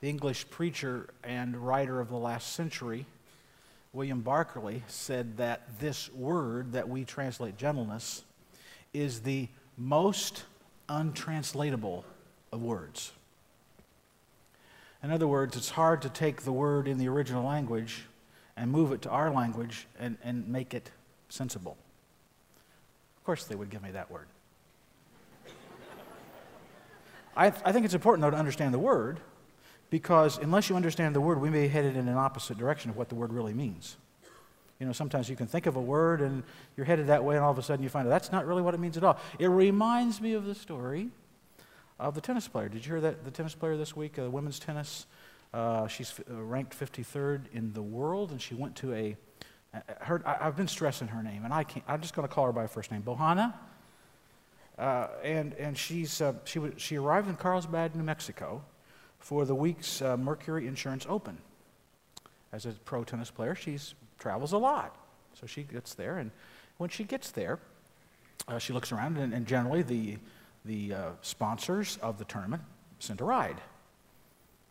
the English preacher and writer of the last century, William Barclay, said that this word that we translate gentleness is the most untranslatable of words. In other words, it's hard to take the word in the original language and move it to our language and, and make it sensible. Of course, they would give me that word. I, I think it's important, though, to understand the word because unless you understand the word, we may be headed in an opposite direction of what the word really means. You know, sometimes you can think of a word and you're headed that way, and all of a sudden you find out that's not really what it means at all. It reminds me of the story of the tennis player. Did you hear that the tennis player this week, uh, women's tennis? Uh, she's f- uh, ranked 53rd in the world, and she went to a. Uh, her, I, have been stressing her name, and I can't, I'm just going to call her by her first name, Bohana. Uh, and and she's, uh, she, w- she arrived in Carlsbad, New Mexico, for the week's uh, Mercury Insurance Open. As a pro tennis player, she travels a lot. So she gets there, and when she gets there, uh, she looks around, and, and generally the, the uh, sponsors of the tournament send a ride.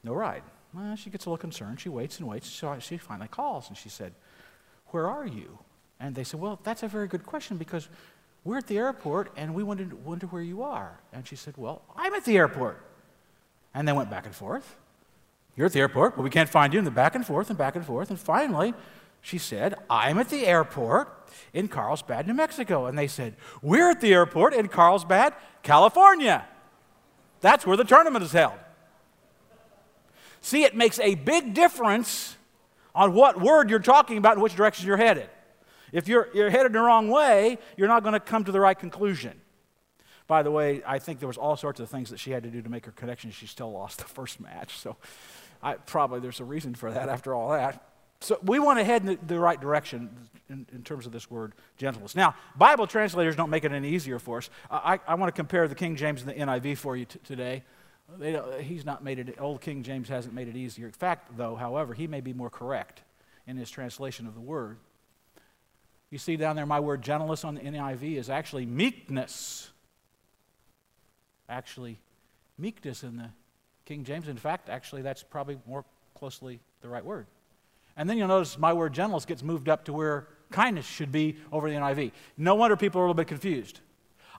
No ride. Well, she gets a little concerned. She waits and waits. So she finally calls, and she said, Where are you? And they said, Well, that's a very good question because we're at the airport and we to wonder where you are. And she said, Well, I'm at the airport. And they went back and forth. You're at the airport, but we can't find you. And back and forth and back and forth. And finally, she said, I'm at the airport in Carlsbad, New Mexico. And they said, We're at the airport in Carlsbad, California. That's where the tournament is held. See, it makes a big difference on what word you're talking about and which direction you're headed. If you're, you're headed the wrong way, you're not going to come to the right conclusion. By the way, I think there was all sorts of things that she had to do to make her connection. She still lost the first match. So I, probably there's a reason for that after all that. So we want to head in the, the right direction in, in, terms of this word gentleness. Now, Bible translators don't make it any easier for us. I, I want to compare the King James and the NIV for you t- today. he's not made it, old King James hasn't made it easier. In fact, though, however, he may be more correct in his translation of the word. You see down there, my word gentleness on the NIV is actually meekness actually meekness in the King James. In fact, actually, that's probably more closely the right word. And then you'll notice my word gentleness gets moved up to where kindness should be over the NIV. No wonder people are a little bit confused.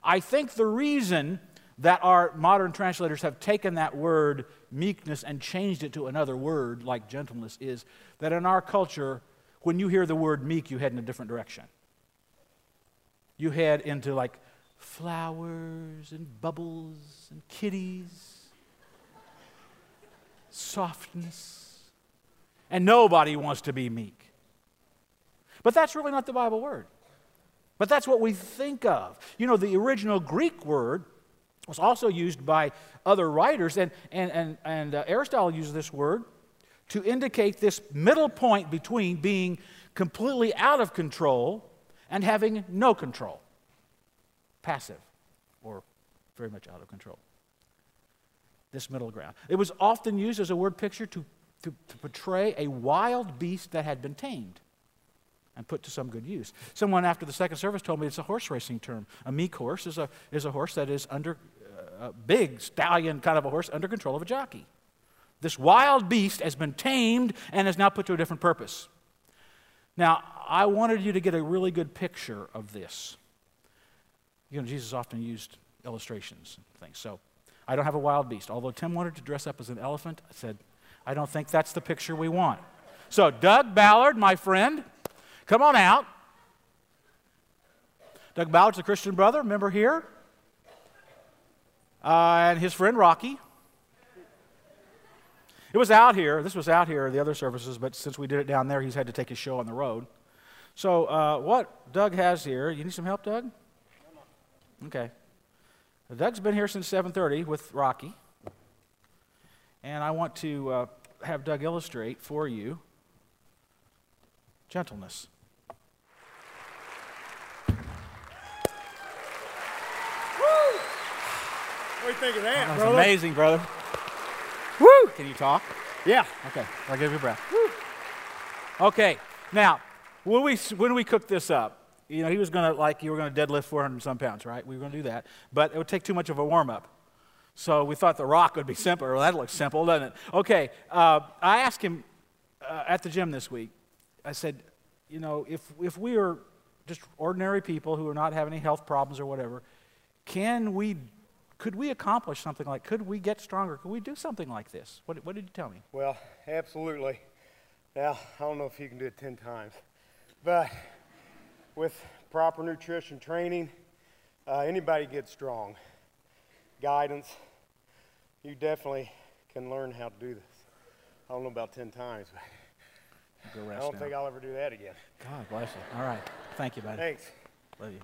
I think the reason that our modern translators have taken that word meekness and changed it to another word like gentleness is that in our culture, when you hear the word meek, you head in a different direction. You head into like flowers and bubbles and kitties, softness. And nobody wants to be meek. But that's really not the Bible word. But that's what we think of. You know, the original Greek word was also used by other writers, and, and, and, and uh, Aristotle used this word to indicate this middle point between being completely out of control and having no control passive or very much out of control. This middle ground. It was often used as a word picture to, to, to portray a wild beast that had been tamed and put to some good use. Someone after the second service told me it's a horse racing term. A meek horse is a, is a horse that is under uh, a big stallion kind of a horse under control of a jockey. This wild beast has been tamed and is now put to a different purpose. Now, I wanted you to get a really good picture of this. You know, Jesus often used illustrations and things. So I don't have a wild beast. Although Tim wanted to dress up as an elephant, I said, I don't think that's the picture we want. So, Doug Ballard, my friend, come on out. Doug Ballard's a Christian brother, member here. Uh, and his friend Rocky. It was out here. This was out here, the other services, but since we did it down there, he's had to take his show on the road. So, uh, what Doug has here, you need some help, Doug? Okay. Doug's been here since 7:30 with Rocky, and I want to uh, have Doug illustrate for you gentleness. Woo! What do you think of that, That's brother? amazing, brother. Woo! Can you talk? Yeah. Okay, I'll give you a breath. Woo. Okay, now when we when we cook this up, you know, he was going to, like, you were going to deadlift 400 some pounds, right? We were going to do that. But it would take too much of a warm up. So we thought the rock would be simpler. Well, that looks simple, doesn't it? Okay, uh, I asked him uh, at the gym this week, I said, you know, if, if we are just ordinary people who are not having any health problems or whatever, can we, could we accomplish something like, could we get stronger? Could we do something like this? What, what did you tell me? Well, absolutely. Now, I don't know if you can do it 10 times, but with proper nutrition training, uh, anybody gets strong. Guidance, you definitely can learn how to do this. I don't know about 10 times, but I don't now. think I'll ever do that again. God bless you. All right. Thank you, buddy. Thanks. Love you.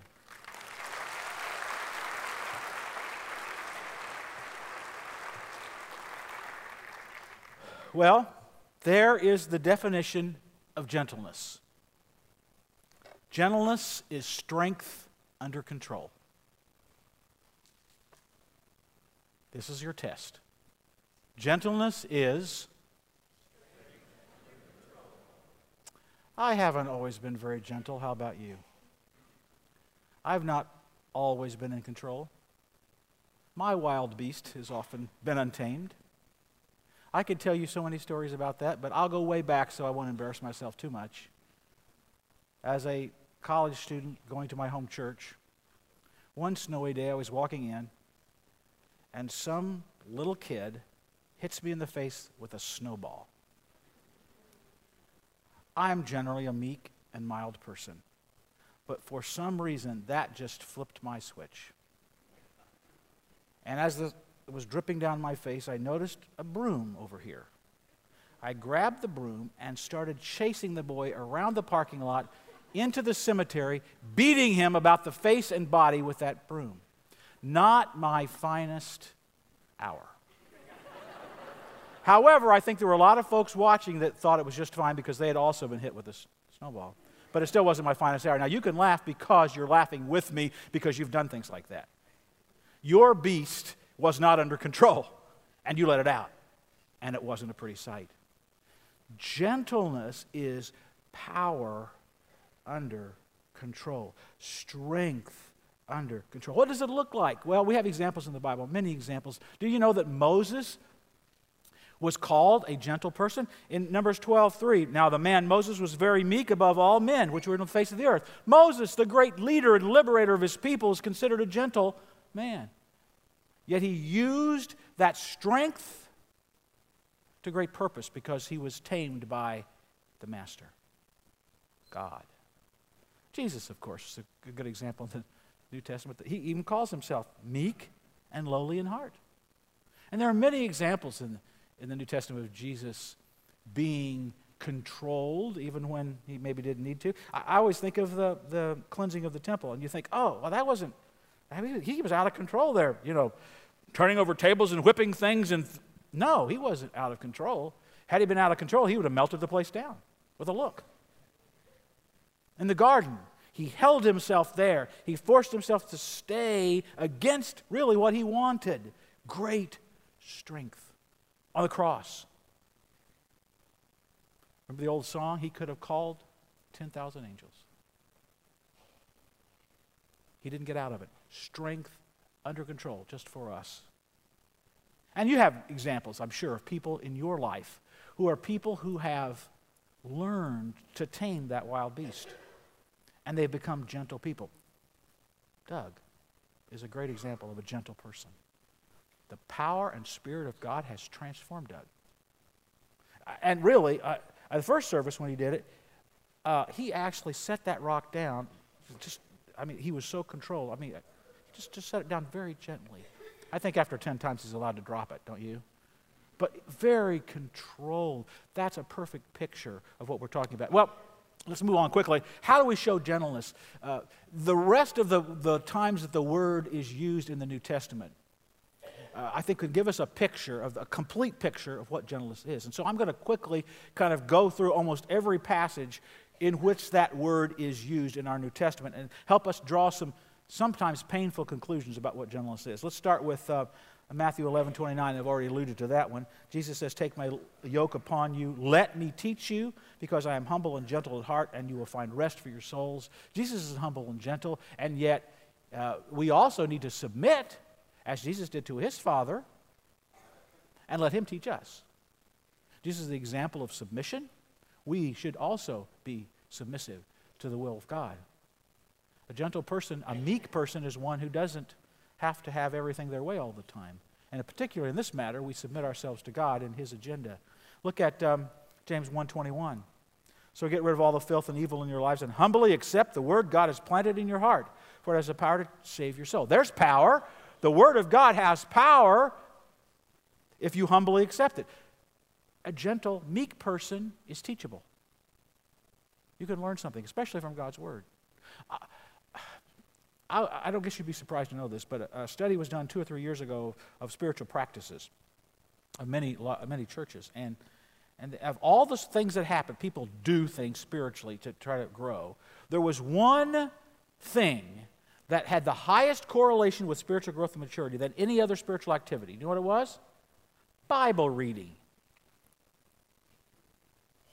Well, there is the definition of gentleness. Gentleness is strength under control. This is your test. Gentleness is. I haven't always been very gentle. How about you? I've not always been in control. My wild beast has often been untamed. I could tell you so many stories about that, but I'll go way back so I won't embarrass myself too much. As a college student going to my home church, one snowy day I was walking in, and some little kid hits me in the face with a snowball. I'm generally a meek and mild person, but for some reason that just flipped my switch. And as the, it was dripping down my face, I noticed a broom over here. I grabbed the broom and started chasing the boy around the parking lot into the cemetery, beating him about the face and body with that broom. Not my finest hour. However, I think there were a lot of folks watching that thought it was just fine because they had also been hit with a snowball. But it still wasn't my finest hour. Now, you can laugh because you're laughing with me because you've done things like that. Your beast was not under control, and you let it out, and it wasn't a pretty sight. Gentleness is power under control, strength under control. What does it look like? Well, we have examples in the Bible, many examples. Do you know that Moses was called a gentle person. In Numbers 12, 3, now the man Moses was very meek above all men which were in the face of the earth. Moses, the great leader and liberator of his people, is considered a gentle man. Yet he used that strength to great purpose because he was tamed by the Master, God. Jesus, of course, is a good example in the New Testament. He even calls himself meek and lowly in heart. And there are many examples in in the New Testament of Jesus being controlled, even when he maybe didn't need to. I, I always think of the, the cleansing of the temple, and you think, oh, well, that wasn't, I mean, he was out of control there, you know, turning over tables and whipping things. And th- no, he wasn't out of control. Had he been out of control, he would have melted the place down with a look. In the garden, he held himself there. He forced himself to stay against really what he wanted great strength on the cross. Remember the old song? He could have called 10,000 angels. He didn't get out of it. Strength under control just for us. And you have examples, I'm sure, of people in your life who are people who have learned to tame that wild beast. And they've become gentle people. Doug is a great example of a gentle person. The power and Spirit of God has transformed Doug. And really, uh, at the first service when he did it, uh, he actually set that rock down. Just, I mean, he was so controlled. I mean, just, just set it down very gently. I think after 10 times he's allowed to drop it, don't you? But very controlled. That's a perfect picture of what we're talking about. Well, let's move on quickly. How do we show gentleness? Uh, the rest of the, the times that the word is used in the New Testament, uh, I think could give us a picture of a complete picture of what gentleness is. And so I'm going to quickly kind of go through almost every passage in which that word is used in our New Testament and help us draw some sometimes painful conclusions about what gentleness is. Let's start with uh, Matthew 11, 29. I've already alluded to that one. Jesus says, Take my yoke upon you. Let me teach you, because I am humble and gentle at heart, and you will find rest for your souls. Jesus is humble and gentle, and yet uh, we also need to submit as Jesus did to his Father, and let Him teach us. Jesus is the example of submission. We should also be submissive to the will of God. A gentle person, a meek person, is one who doesn't have to have everything their way all the time. And particularly in this matter, we submit ourselves to God and His agenda. Look at um, James 1.21. So get rid of all the filth and evil in your lives and humbly accept the word God has planted in your heart, for it has the power to save your soul. There's power. The word of God has power if you humbly accept it. A gentle, meek person is teachable. You can learn something, especially from God's word. I, I, don't guess you'd be surprised to know this, but a, a, study was done two or three years ago of spiritual practices of many, many churches. And, and of all the things that happen, people do things spiritually to try to grow. There was one thing that had the highest correlation with spiritual growth and maturity than any other spiritual activity. You know what it was? Bible reading.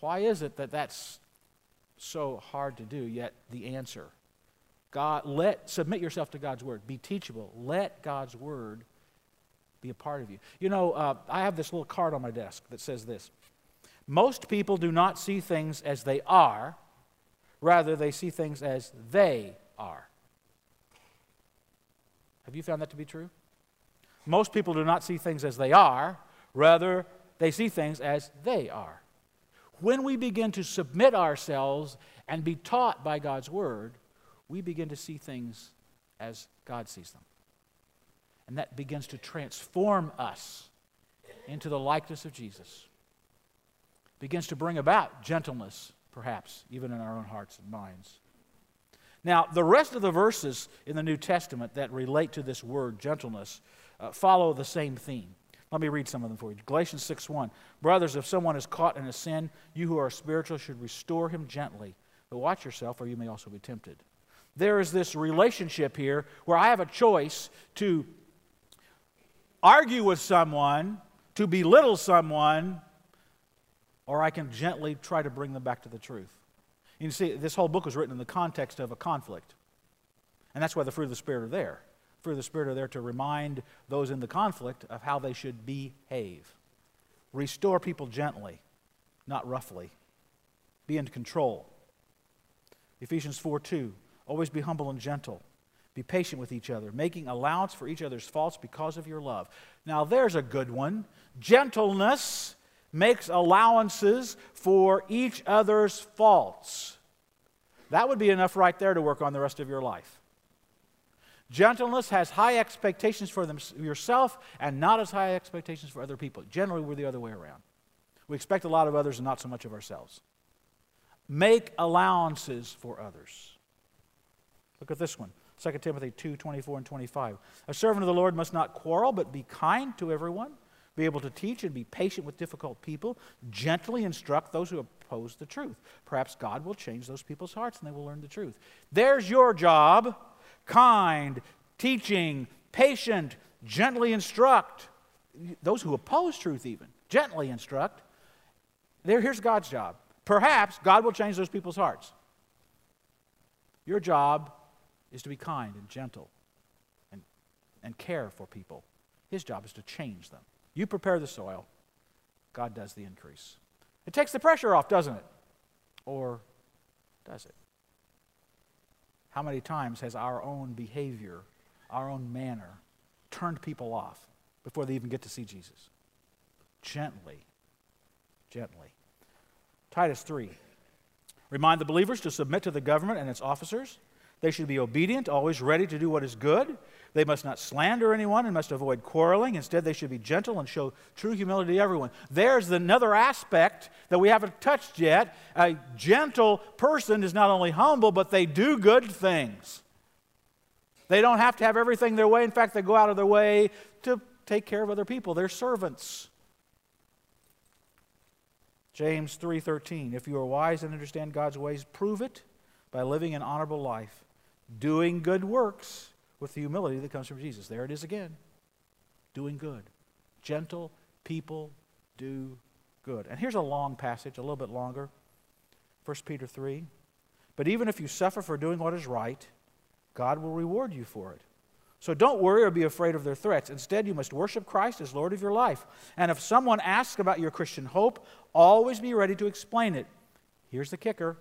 Why is it that that's so hard to do, yet the answer God, let submit yourself to God's word. Be teachable. Let God's word be a part of you. You know, uh, I have this little card on my desk that says this Most people do not see things as they are, rather, they see things as they are. Have you found that to be true? Most people do not see things as they are, rather, they see things as they are. When we begin to submit ourselves and be taught by God's word, we begin to see things as God sees them. And that begins to transform us into the likeness of Jesus. Begins to bring about gentleness, perhaps, even in our own hearts and minds. Now, the rest of the verses in the New Testament that relate to this word, gentleness, uh, follow the same theme. Let me read some of them for you. Galatians 6 1. Brothers, if someone is caught in a sin, you who are spiritual should restore him gently. But watch yourself, or you may also be tempted there is this relationship here where I have a choice to argue with someone, to belittle someone, or I can gently try to bring them back to the truth. You see, this whole book was written in the context of a conflict. And that's why the fruit of the Spirit are there. The fruit of the Spirit are there to remind those in the conflict of how they should behave. Restore people gently, not roughly. Be in control. Ephesians 4 2. Always be humble and gentle. Be patient with each other, making allowance for each other's faults because of your love. Now, there's a good one. Gentleness makes allowances for each other's faults. That would be enough right there to work on the rest of your life. Gentleness has high expectations for them, yourself and not as high expectations for other people. Generally, we're the other way around. We expect a lot of others and not so much of ourselves. Make allowances for others. Look at this one 2 Timothy 2 24 and 25. A servant of the Lord must not quarrel, but be kind to everyone, be able to teach and be patient with difficult people, gently instruct those who oppose the truth. Perhaps God will change those people's hearts and they will learn the truth. There's your job kind, teaching, patient, gently instruct. Those who oppose truth, even, gently instruct. There, here's God's job. Perhaps God will change those people's hearts. Your job is to be kind and gentle and, and care for people. His job is to change them. You prepare the soil, God does the increase. It takes the pressure off, doesn't it? Or does it? How many times has our own behavior, our own manner, turned people off before they even get to see Jesus? Gently, gently. Titus 3. Remind the believers to submit to the government and its officers they should be obedient, always ready to do what is good. They must not slander anyone and must avoid quarreling. Instead, they should be gentle and show true humility to everyone. There's another aspect that we haven't touched yet. A gentle person is not only humble, but they do good things. They don't have to have everything their way. In fact, they go out of their way to take care of other people. They're servants. James 3:13 If you are wise and understand God's ways, prove it by living an honorable life doing good works with the humility that comes from Jesus. There it is again. Doing good. Gentle people do good. And here's a long passage, a little bit longer. 1 Peter 3. But even if you suffer for doing what is right, God will reward you for it. So don't worry or be afraid of their threats. Instead, you must worship Christ as Lord of your life. And if someone asks about your Christian hope, always be ready to explain it. Here's the kicker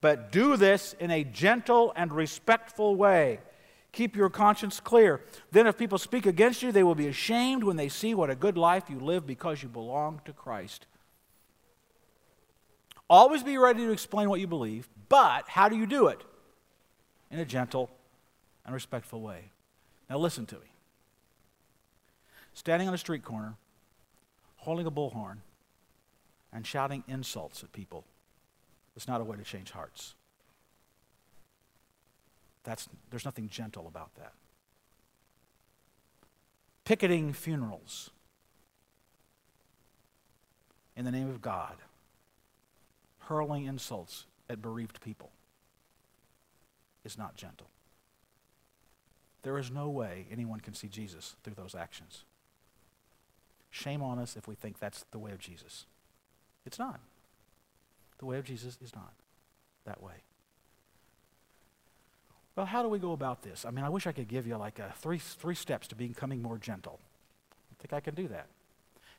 but do this in a gentle and respectful way. Keep your conscience clear. Then, if people speak against you, they will be ashamed when they see what a good life you live because you belong to Christ. Always be ready to explain what you believe, but how do you do it? In a gentle and respectful way. Now, listen to me. Standing on a street corner, holding a bullhorn, and shouting insults at people is not a way to change hearts. That's, there's nothing gentle about that. Picketing funerals in the name of God, hurling insults at bereaved people is not gentle. There is no way anyone can see Jesus through those actions. Shame on us if we think that's the way of Jesus. It's not. The way of Jesus is not that way. Well, how do we go about this? I mean, I wish I could give you like three, three steps to becoming more gentle. I think I can do that.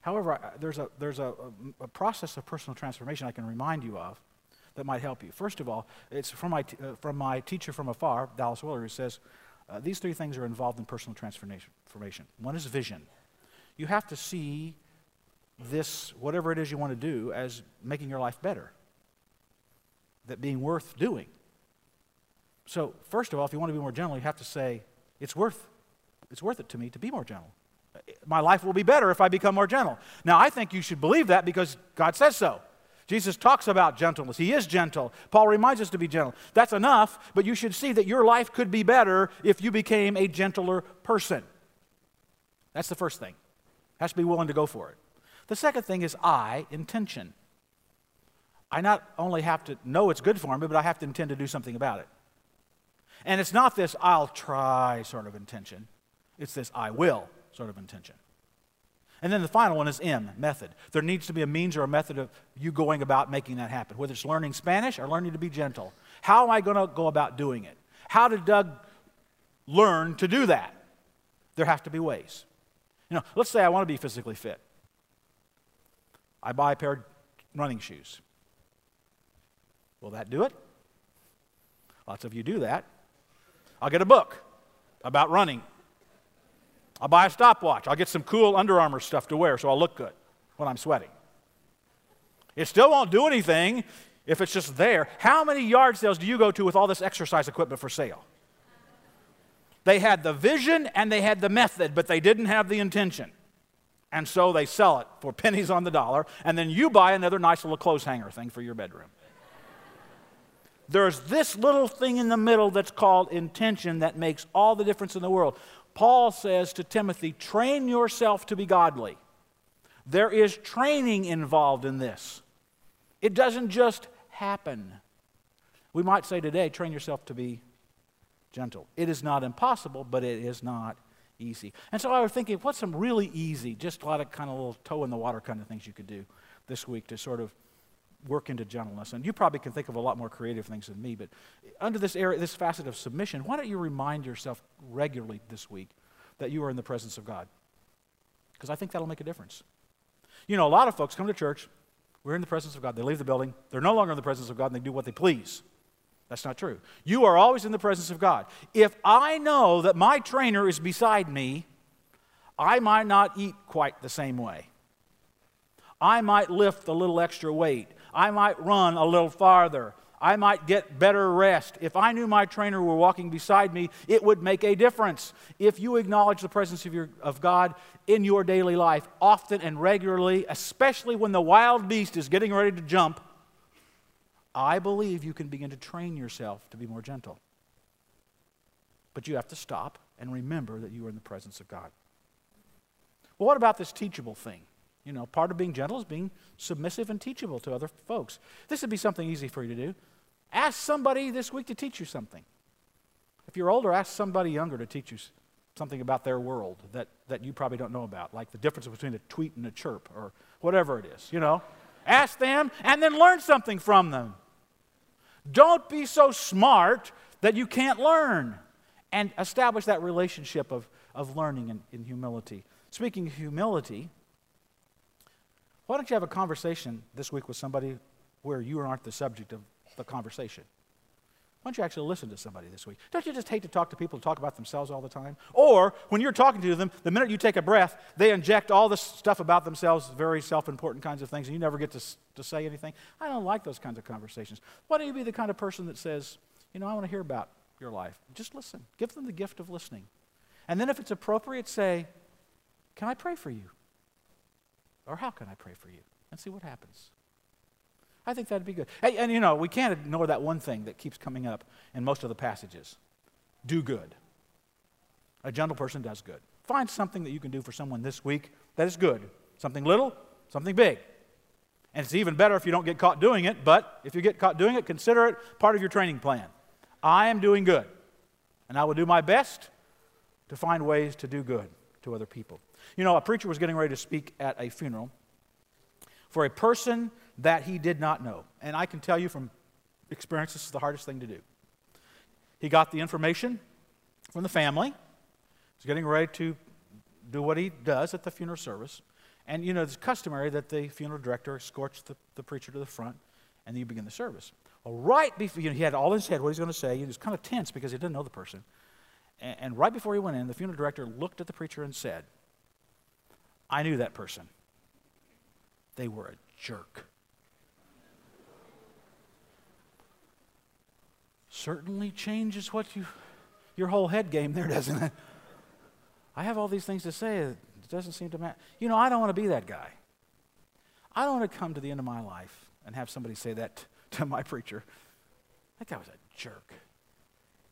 However, there's, a, there's a, a, a, process of personal transformation I can remind you of that might help you. First of all, it's from my, t- uh, from my teacher from afar, Dallas Willard, who says uh, these three things are involved in personal transformation. One is vision. You have to see this, whatever it is you want to do, as making your life better, that being worth doing. So, first of all, if you want to be more gentle, you have to say, it's worth, it's worth it to me to be more gentle. My life will be better if I become more gentle. Now, I think you should believe that because God says so. Jesus talks about gentleness. He is gentle. Paul reminds us to be gentle. That's enough, but you should see that your life could be better if you became a gentler person. That's the first thing. Has to be willing to go for it. The second thing is I, intention. I not only have to know it's good for me, but I have to intend to do something about it. And it's not this I'll try sort of intention, it's this I will sort of intention. And then the final one is M, method. There needs to be a means or a method of you going about making that happen, whether it's learning Spanish or learning to be gentle. How am I going to go about doing it? How did Doug learn to do that? There have to be ways. You know, let's say I want to be physically fit. I buy a pair of running shoes. Will that do it? Lots of you do that. I'll get a book about running. I'll buy a stopwatch. I'll get some cool Under Armour stuff to wear so I'll look good when I'm sweating. It still won't do anything if it's just there. How many yard sales do you go to with all this exercise equipment for sale? They had the vision and they had the method, but they didn't have the intention. And so they sell it for pennies on the dollar, and then you buy another nice little clothes hanger thing for your bedroom there's this little thing in the middle that's called intention that makes all the difference in the world. Paul says to Timothy, train yourself to be godly. There is training involved in this. It doesn't just happen. We might say today, train yourself to be gentle. It is not impossible, but it is not easy. And so I was thinking, what's some really easy, just a lot of kind of little toe in the water kind of things you could do this week to sort of work into gentleness. And you probably can think of a lot more creative things than me, but under this area, this facet of submission, why don't you remind yourself regularly this week that you are in the presence of God? Because I think that'll make a difference. You know, a lot of folks come to church, we're in the presence of God. They leave the building, they're no longer in the presence of God, and they do what they please. That's not true. You are always in the presence of God. If I know that my trainer is beside me, I might not eat quite the same way. I might lift a little extra weight. I might run a little farther. I might get better rest. If I knew my trainer were walking beside me, it would make a difference. If you acknowledge the presence of, your, of God in your daily life often and regularly, especially when the wild beast is getting ready to jump, I believe you can begin to train yourself to be more gentle. But you have to stop and remember that you are in the presence of God. Well, what about this teachable thing? You know, part of being gentle is being submissive and teachable to other folks. This would be something easy for you to do. Ask somebody this week to teach you something. If you're older, ask somebody younger to teach you something about their world that, that you probably don't know about, like the difference between a tweet and a chirp or whatever it is, you know. ask them and then learn something from them. Don't be so smart that you can't learn. and establish that relationship of, of learning and, and humility. Speaking of humility, why don't you have a conversation this week with somebody where you aren't the subject of the conversation? Why don't you actually listen to somebody this week? Don't you just hate to talk to people who talk about themselves all the time? Or when you're talking to them, the minute you take a breath, they inject all this stuff about themselves, very self important kinds of things, and you never get to, to say anything. I don't like those kinds of conversations. Why don't you be the kind of person that says, you know, I want to hear about your life? Just listen. Give them the gift of listening. And then if it's appropriate, say, Can I pray for you? Or how can I pray for you? And see what happens. I think that'd be good. And you know, we can't ignore that one thing that keeps coming up in most of the passages do good. A gentle person does good. Find something that you can do for someone this week that is good. Something little, something big. And it's even better if you don't get caught doing it, but if you get caught doing it, consider it part of your training plan. I am doing good, and I will do my best to find ways to do good to other people. You know, a preacher was getting ready to speak at a funeral for a person that he did not know. And I can tell you from experience, this is the hardest thing to do. He got the information from the family. He's getting ready to do what he does at the funeral service. And you know, it's customary that the funeral director escorts the, the preacher to the front and then you begin the service. Well, right before, you know, he had all in his head what he's going to say. He was kind of tense because he didn't know the person. And, and right before he went in, the funeral director looked at the preacher and said, I knew that person. They were a jerk. certainly changes what you, your whole head game there, doesn't it? I have all these things to say. It doesn't seem to matter. You know, I don't want to be that guy. I don't want to come to the end of my life and have somebody say that to my preacher. That guy was a jerk.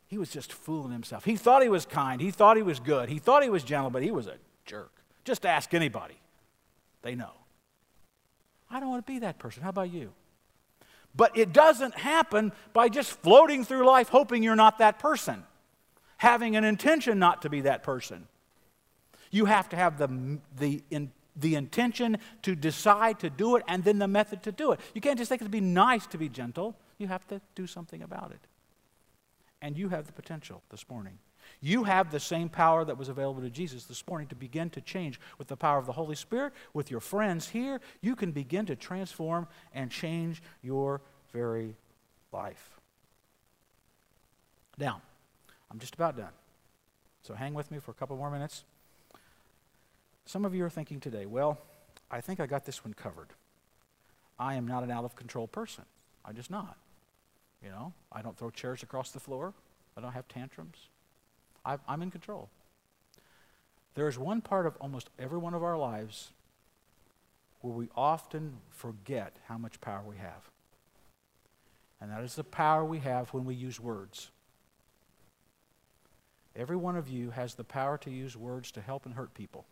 He was just fooling himself. He thought he was kind. He thought he was good. He thought he was gentle, but he was a jerk. Just ask anybody. They know. I don't want to be that person. How about you? But it doesn't happen by just floating through life hoping you're not that person, having an intention not to be that person. You have to have the, the, in, the intention to decide to do it and then the method to do it. You can't just think it'd be nice to be gentle. You have to do something about it. And you have the potential this morning. You have the same power that was available to Jesus this morning to begin to change with the power of the Holy Spirit, with your friends here. You can begin to transform and change your very life. Now, I'm just about done. So hang with me for a couple more minutes. Some of you are thinking today, well, I think I got this one covered. I am not an out of control person. I'm just not. You know, I don't throw chairs across the floor. I don't have tantrums. I, I'm in control. There is one part of almost every one of our lives where we often forget how much power we have. And that is the power we have when we use words. Every one of you has the power to use words to help and hurt people.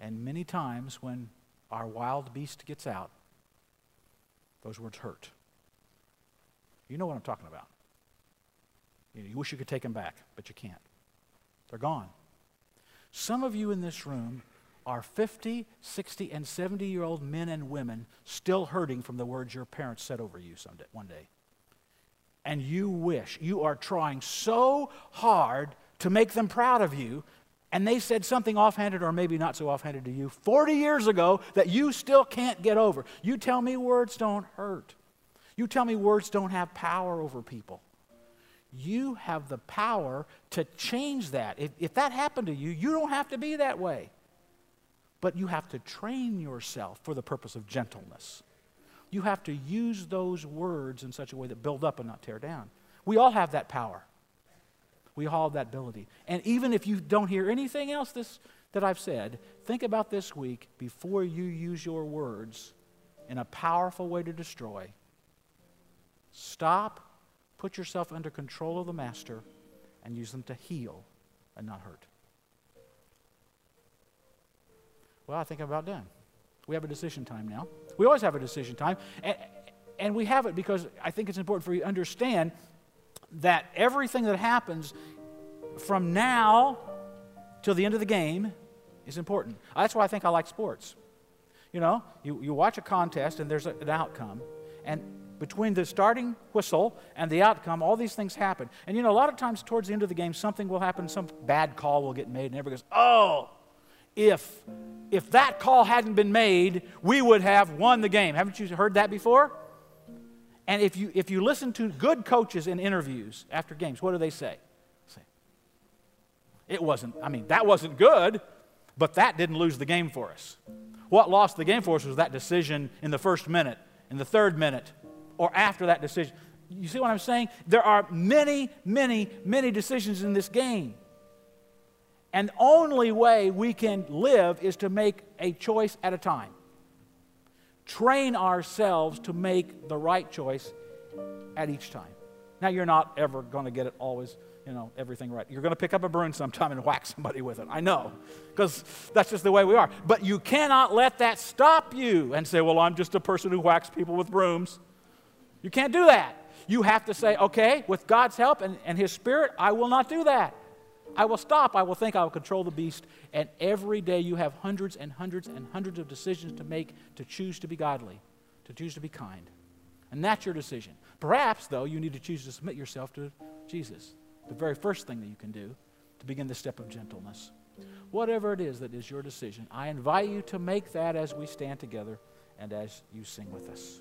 And many times when our wild beast gets out, those words hurt. You know what I'm talking about. You, know, you wish you could take them back, but you can't. They're gone. Some of you in this room are 50, 60, and 70 year old men and women still hurting from the words your parents said over you someday, one day. And you wish, you are trying so hard to make them proud of you, and they said something offhanded or maybe not so offhanded to you 40 years ago that you still can't get over. You tell me words don't hurt. You tell me words don't have power over people. You have the power to change that. If, if that happened to you, you don't have to be that way. But you have to train yourself for the purpose of gentleness. You have to use those words in such a way that build up and not tear down. We all have that power. We all have that ability. And even if you don't hear anything else this, that I've said, think about this week before you use your words in a powerful way to destroy. Stop Put yourself under control of the Master and use them to heal and not hurt. Well, I think I'm about done. We have a decision time now. We always have a decision time. And, and we have it because I think it's important for you to understand that everything that happens from now till the end of the game is important. That's why I think I like sports. You know, you, you watch a contest and there's a, an outcome, and Between the starting whistle and the outcome, all these things happen. And you know, a lot of times towards the end of the game, something will happen, some bad call will get made, and everybody goes, oh, if, if that call hadn't been made, we would have won the game. Haven't you heard that before? And if you, if you listen to good coaches in interviews after games, what do they say? say? It wasn't, I mean, that wasn't good, but that didn't lose the game for us. What lost the game for us was that decision in the first minute, in the third minute, or after that decision. You see what I'm saying? There are many, many, many decisions in this game. And the only way we can live is to make a choice at a time. Train ourselves to make the right choice at each time. Now, you're not ever going to get it always, you know, everything right. You're going to pick up a broom sometime and whack somebody with it. I know, because that's just the way we are. But you cannot let that stop you and say, well, I'm just a person who whacks people with brooms. You can't do that. You have to say, okay, with God's help and, and His Spirit, I will not do that. I will stop. I will think I will control the beast. And every day you have hundreds and hundreds and hundreds of decisions to make to choose to be godly, to choose to be kind. And that's your decision. Perhaps, though, you need to choose to submit yourself to Jesus, the very first thing that you can do to begin the step of gentleness. Whatever it is that is your decision, I invite you to make that as we stand together and as you sing with us.